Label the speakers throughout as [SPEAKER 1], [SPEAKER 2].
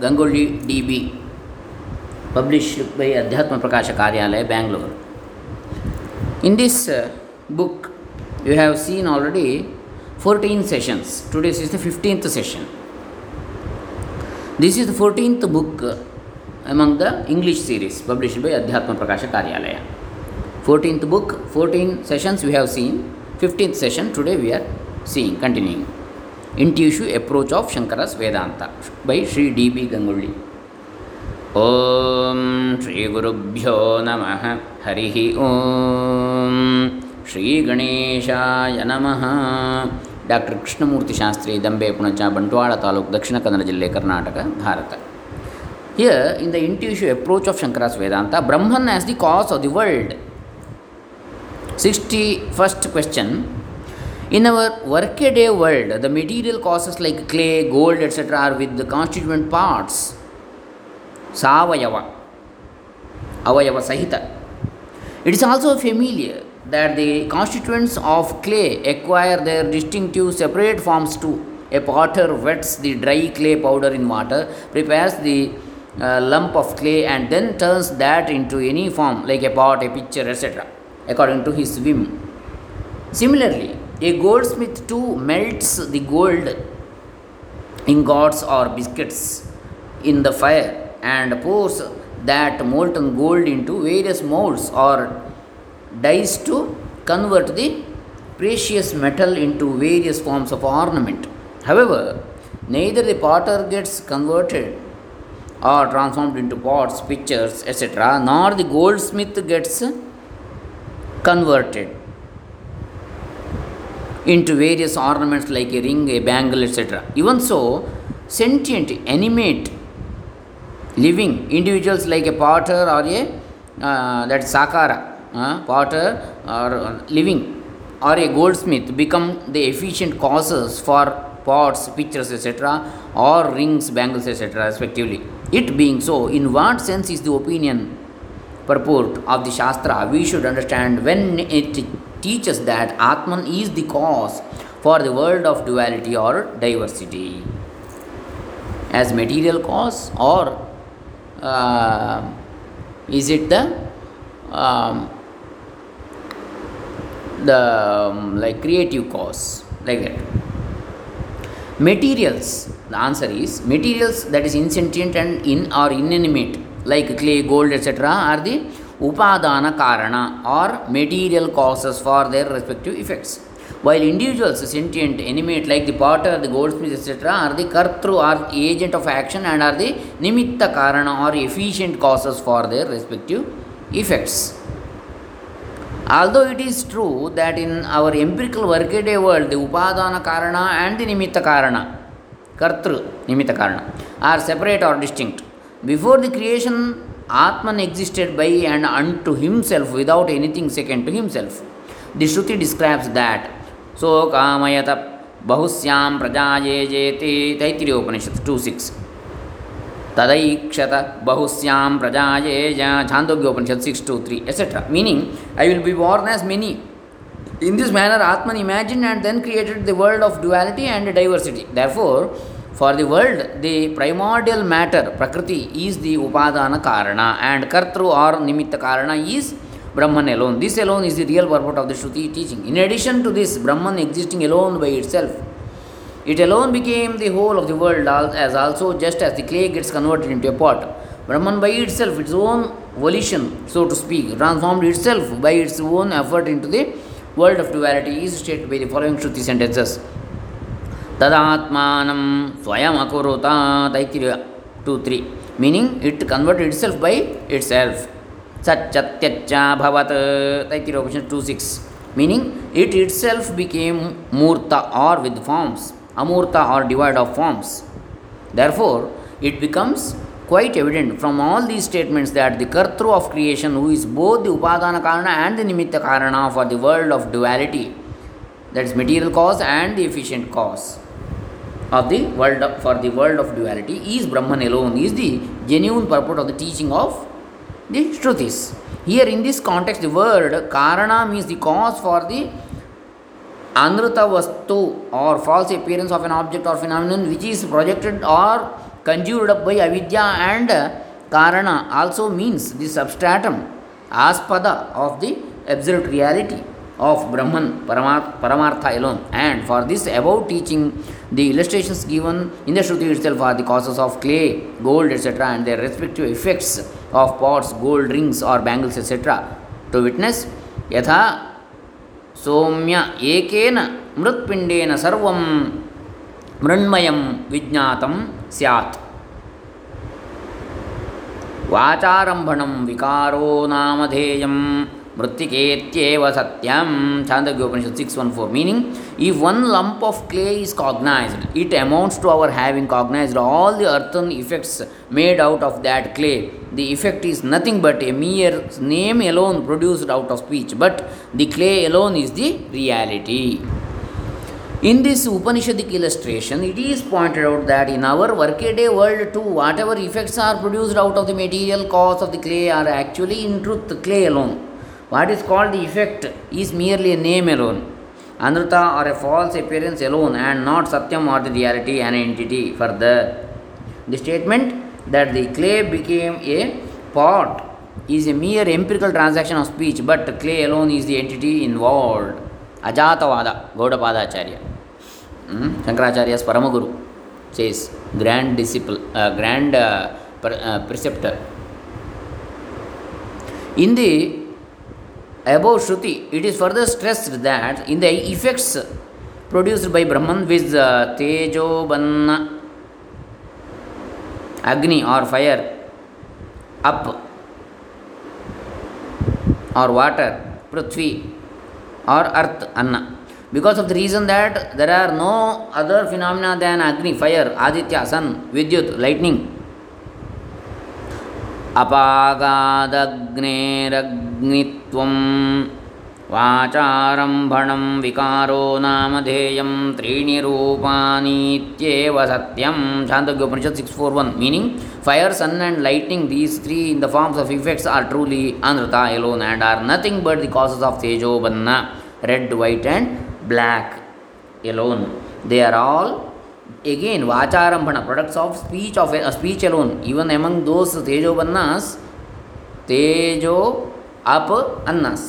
[SPEAKER 1] Gangoli DB, published by Adhyatma Prakasha Karyalaya, Bangalore. In this uh, book, you have seen already 14 sessions. Today is the 15th session. This is the 14th book uh, among the English series published by Adhyatma Prakasha Karyalaya. 14th book, 14 sessions we have seen. 15th session today we are C continuing intuitive approach of Shankara's Vedanta by Shri DB Ganguli ఓం శ్రీ గురుభ్యో నమ హరి ఓం శ్రీ గణేశాయ నమ doctor Krishnamurthy Shastri Dambe Punacha Bantwal taluk Dakshina Kannada ಜಿಲ್ಲೆ Karnataka Bharat here in the intuitive approach of Shankara's Vedanta Brahman as the cause of the world sixty first question In our workaday world, the material causes like clay, gold, etc., are with the constituent parts, savayava, avayava sahita. It is also familiar that the constituents of clay acquire their distinctive separate forms too. A potter wets the dry clay powder in water, prepares the uh, lump of clay, and then turns that into any form like a pot, a pitcher, etc., according to his whim. Similarly, a goldsmith too melts the gold ingots or biscuits in the fire and pours that molten gold into various molds or dies to convert the precious metal into various forms of ornament. However, neither the potter gets converted or transformed into pots, pitchers, etc., nor the goldsmith gets converted into various ornaments like a ring, a bangle, etc. Even so, sentient, animate, living individuals like a potter or a uh, that sakara, uh, potter or uh, living or a goldsmith become the efficient causes for pots, pictures, etc., or rings, bangles, etc., respectively. It being so, in what sense is the opinion purport of the Shastra we should understand when it teaches that Atman is the cause for the world of duality or diversity. As material cause, or uh, is it the um, the um, like creative cause like that? Materials. The answer is materials that is insentient and in or inanimate like clay, gold, etc., are the upadana karana or material causes for their respective effects. While individuals, sentient, animate, like the potter, the goldsmith, etc., are the kartru or agent of action and are the nimitta karana or efficient causes for their respective effects. Although it is true that in our empirical workaday world, the upadana karana and the nimitta karana, kartru, nimitta karana, are separate or distinct. Before the creation, Atman existed by and unto himself without anything second to himself. The Shruti describes that. So Kamayata Bahusyam Prajaye Jeti Taittiriya Upanishad 2 6. ತದೈಕ್ಷತ ಬಹುಸ್ಯಾಂ ಪ್ರಜಾಯೇ ಜ Chandogya Upanishad six two three etcetera meaning I will be born as many in this manner Atman imagine and then created the world of duality and diversity therefore for the world the primordial matter prakriti is the upadana karana. And kartru or nimitta karana is brahman alone. This alone is the real purport of the shruti teaching. In addition to this brahman existing alone by itself it alone became the whole of the world as also just as the clay gets converted into a pot. Brahman by itself its own volition so to speak transformed itself by its own effort into the world of duality is stated by the following shruti sentences ತದಾತ್ಮಾನಂ ಸ್ವಯಂ ಅಕುರುತ Taittiriya two three meaning it convert itself by itself ಸಚ್ಚತ್ಯಚ್ಚ ಭವತ್ Taittiriya option two six meaning it itself became ಮೂರ್ತ or with forms ಅಮೂರ್ತ or devoid of forms therefore it becomes quite evident from all these statements that the kartru of creation who is both the upadana karana and the nimitta karana for the world of duality that is material cause and the efficient cause of the world of, for the world of duality is Brahman alone, is the genuine purport of the teaching of the Shrutis. Here, in this context, the word Karana means the cause for the anruta vastu or false appearance of an object or phenomenon which is projected or conjured up by avidya and karana also means the substratum aspada of the absolute reality of brahman paramartha alone and for this above teaching The illustrations given in the Shruti itself are the causes of clay, gold, etc., and their respective effects of pots, gold rings, or bangles, etc. To witness, yatha सौम्य एकेन मृत्पिंडेन सर्व मृण्मय विज्ञात सैत् वाचारंभणं विकारो नामधेयं मृत्तिकेत्येव सत्यं Chandogya Upanishad six one four meaning if one lump of clay is cognized it amounts to our having cognized all the earthen effects made out of that clay. The effect is nothing but a mere name alone produced out of speech but the clay alone is the reality. In this Upanishadic illustration, it is pointed out that in our workaday world too, whatever effects are produced out of the material cause of the clay are actually in truth the clay alone. What is called the effect is merely a name alone, anruta or a false appearance alone, and not satyam or the reality, an entity. Further, the statement that the clay became a pot is a mere empirical transaction of speech, but clay alone is the entity involved. Ajatavada, Gaudapadacharya. Mm, Shankaracharya's Paramaguru says, grand disciple, uh, grand uh, per, uh, preceptor. In the above Shruti, it is further stressed that in the effects produced by Brahman with uh, Tejo Banna, Agni or fire, up or water, Prithvi or earth, Anna. Because of the reason that there are no other phenomena than Agni, fire, Aditya, sun, Vidyut, lightning, अपागादग्नेरग्नित्वं वाचारम्भणं विकारो नामधेयं त्रीणि रूपानीत्येव सत्यं Chandogya Upanishad six four one meaning fire sun and lightning these three in the forms of effects are truly अनृता alone and are nothing but the causes of तेजो बन्न red white and black alone they are all alone even among those tejo bannas tejo up annas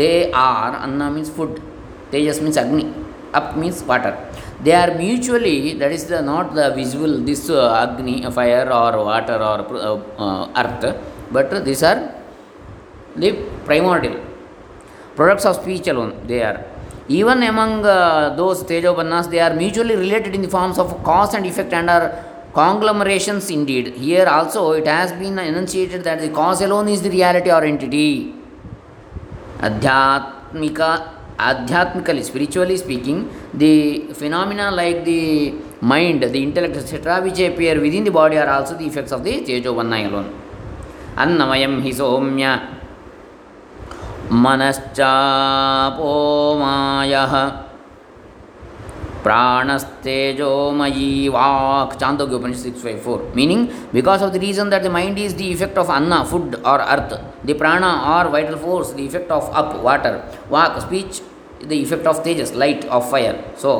[SPEAKER 1] they are anna means food tejas means agni up means water they are mutually that is the not the visual this uh, agni uh, fire or water or uh, uh, earth but these are the primordial products of speech alone they are even among uh, those tejobannas they are mutually related in the forms of cause and effect and are conglomerations indeed. Here also it has been enunciated that the cause alone is the reality or entity. Adhyatmika adhyatmically spiritually speaking the phenomena like the mind the intellect etc which appear within the body are also the effects of the tejobanna alone. Annamayam hi somya मनश्चापोमाय प्राणस्तेजोमयी वाक्। Chandogya Upanishad six five four meaning because of the reason that the mind is the effect of Anna food or earth the प्राण are vital force the effect of up water वाक् speech the effect of Tejas light of fire so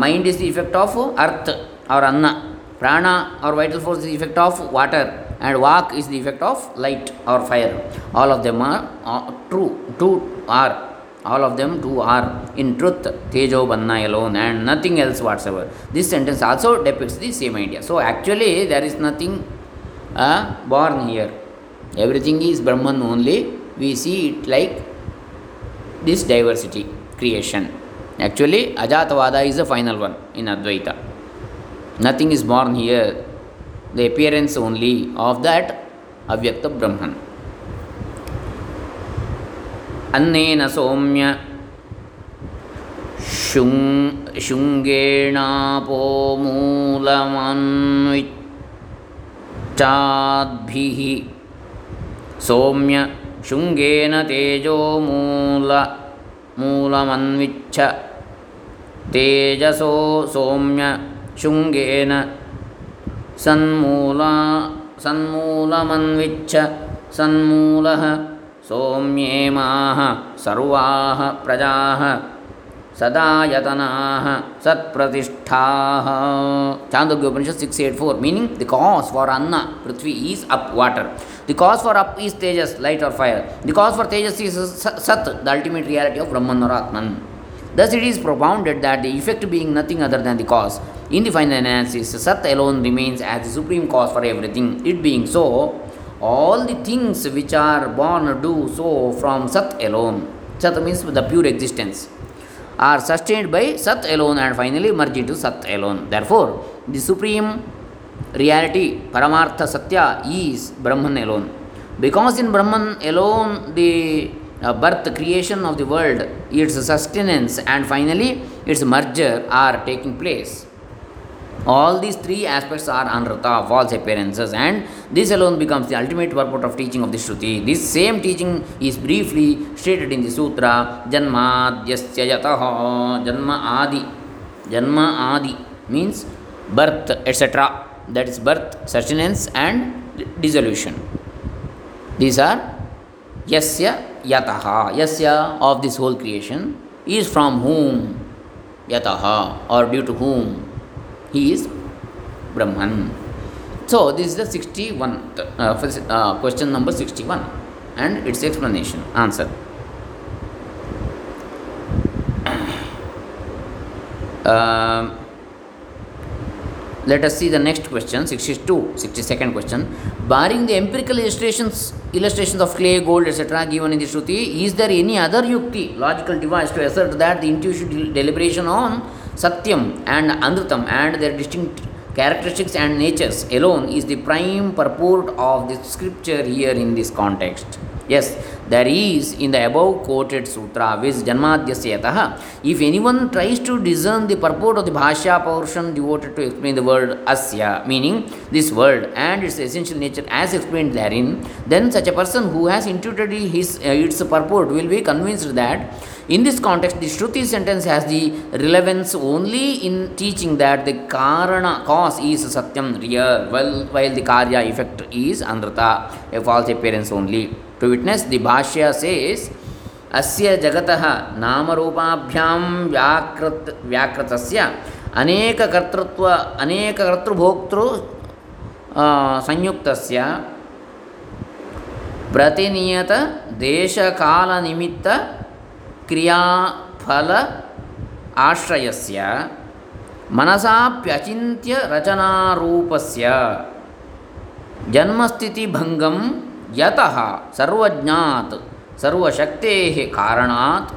[SPEAKER 1] mind is the effect of earth or अन्ना प्राण or vital force the effect of water and walk is the effect of light or fire. All of them are uh, true two are. All of them two are in truth. Tejo banna alone and nothing else whatsoever. This sentence also depicts the same idea. So actually there is nothing uh, born here. Everything is brahman only. We see it like this diversity creation. Actually ajatavada is the final one in advaita. Nothing is born here the appearance only of that avyakta brahman अन्नेन सौम्य शुङ् शुङ्गेणापोमूलमन्विच्चाद्भिः सौम्य शुङ्गेन तेजोमूल मूलमन्विच्छ तेजसो सौम्य शुङ्गेन ಸನ್ಮೂಲಾ, ಸನ್ಮೂಲಮನ್ವಿಚ್ಛ, ಸನ್ಮೂಲಃ ಸೋಮ್ಯೇಮಾಹ, ಸರ್ವಾಹ ಪ್ರಜಾಹ, ಸದಾಯತನಾಹ, ಸತ್ಪ್ರತಿಷ್ಠಾಹ. Chandogya Upanishad six eight four meaning the cause for ಅನ್ನ ಪೃಥ್ವಿ is up water the cause for up is Tejas light or fire the cause for Tejas is ಸತ್ the ultimate reality of Brahman or Atman thus it is propounded that the effect being nothing other than the cause in the final analysis Sat alone remains as the supreme cause for everything it being so all the things which are born do so from Sat alone Sat means the pure existence are sustained by Sat alone and finally merge into Sat alone. Therefore, the supreme reality, Paramartha Satya, is Brahman alone. Because in Brahman alone, the birth, creation of the world, its sustenance, and finally its merger are taking place. All these three aspects are anruta, false appearances, and this alone becomes the ultimate purport of teaching of the Shruti. This same teaching is briefly stated in the Sutra Janmadyasya yataha, Janma Adi. Janma Adi means birth, etc. That is birth, sustenance, and dissolution. These are Yasya Yataha. Yasya of this whole creation is from whom? Yataha, or due to whom? he is Brahman. So, this is the 61 uh, uh, question number 61 and its explanation, answer. Uh, let us see the next question 62 62nd question barring the empirical illustrations illustrations of clay gold etc given in the shruti is there any other yukti logical device to assert that the intuitive deliberation on Satyam and Anrutam and their distinct characteristics and natures alone is the prime purport of the scripture here in this context. Yes, there is in the above quoted sutra, which Janmadyasya if anyone tries to discern the purport of the Bhashya portion devoted to explain the word Asya, meaning this word and its essential nature as explained therein, then such a person who has intuited his, uh, its purport will be convinced that in this context, the Shruti sentence has the relevance only in teaching that the Karana, cause is Satyam, real, while, while the Karya, effect is Anruta, a false appearance only. To witness, the भाष्य says, अस्य जगतः नामरूपाभ्यां व्याकृत व्याकृतस्य अनेककर्तृत्व अनेककर्तृभोक्तृ संयुक्तस्य प्रतिनियत देशकालनिमित्त क्रियाफल आश्रयस्य मनसाप्यचिन्त्य रचनारूपस्य जन्मस्थितिभङ्गं यतः सर्वज्ञात, सर्वशक्ते कारणात्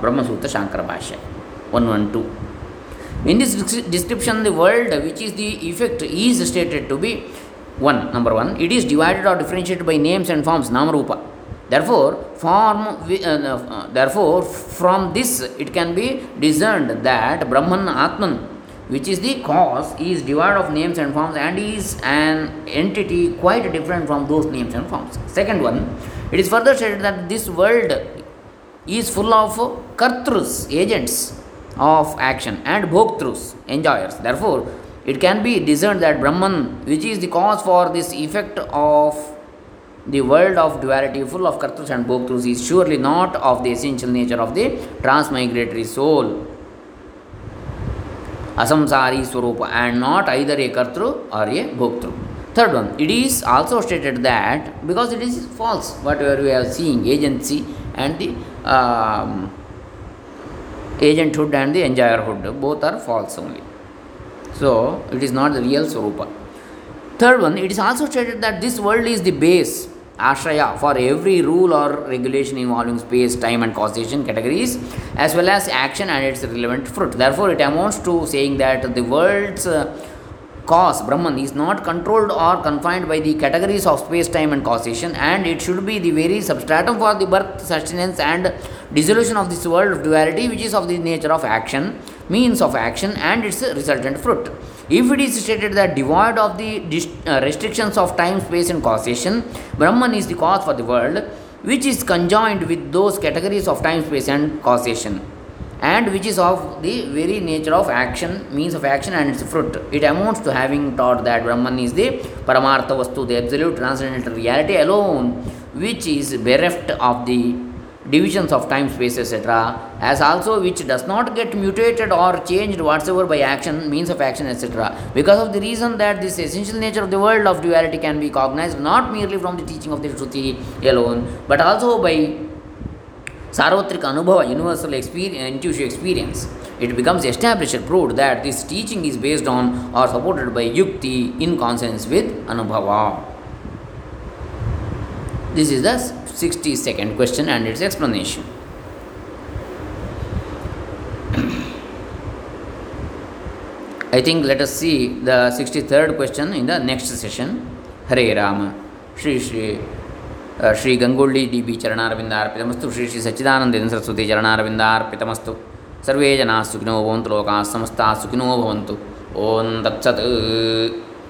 [SPEAKER 1] Brahmasutra Shankara Bhashya one one two in this description the world which is the effect is stated to be one number one it is divided or differentiated by names and forms नाम रूप therefore form therefore from this it can be discerned that Brahman Atman which is the cause is divided of names and forms and is an entity quite different from those names and forms. Second one it is further stated that this world is full of kartrus agents of action and bhoktrus enjoyers. Therefore it can be discerned that Brahman, which is the cause for this effect of the world of duality full of kartrus and bhoktrus, is surely not of the essential nature of the transmigratory soul, asamsari swarupa, and not either a kartru or a bhoktru. Third one, it is also stated that because it is false, whatever we are seeing, agency and the um, agenthood and the enjoyerhood, both are false only. So, it is not the real Swarupa. Third one, it is also stated that this world is the base, ashraya, for every rule or regulation involving space, time, and causation categories, as well as action and its relevant fruit. Therefore, it amounts to saying that the world's uh, cause, Brahman, is not controlled or confined by the categories of space, time, and causation, and it should be the very substratum for the birth, sustenance, and dissolution of this world of duality, which is of the nature of action means of action and its resultant fruit. If it is stated that devoid of the uh, restrictions of time, space, and causation, Brahman is the cause for the world, which is conjoined with those categories of time, space, and causation, and which is of the very nature of action, means of action and its fruit. It amounts to having taught that Brahman is the Paramartha Vastu, the absolute transcendental reality alone, which is bereft of the divisions of time, space, etc., as also which does not get mutated or changed whatsoever by action, means of action, etc. Because of the reason that this essential nature of the world of duality can be cognized not merely from the teaching of the Shruti alone, but also by sarvatrika anubhava, universal experience, intuitive experience. It becomes established proved that this teaching is based on or supported by yukti in consonance with anubhava. This is the 62nd question and its explanation. I think let us see the 63rd question in the next session. Hare Rama. Shri Shri uh, Shri Gangolli D B ಚರಣಾರವಿಂದಾರ್ಪಿತಮಸ್ತು Shri Shri Sachchidanandendra Saraswati ಚರಣಾರವಿಂದಾರ್ಪಿತಮಸ್ತು ಸರ್ವೇ ಜನಾ ಸುಖಿನೋ ಭವಂತು ಲೋಕಾಃ ಸಮಸ್ತಾಃ ಸುಖಿನೋ ಭವಂತು ಓಂ ತತ್ಸತ್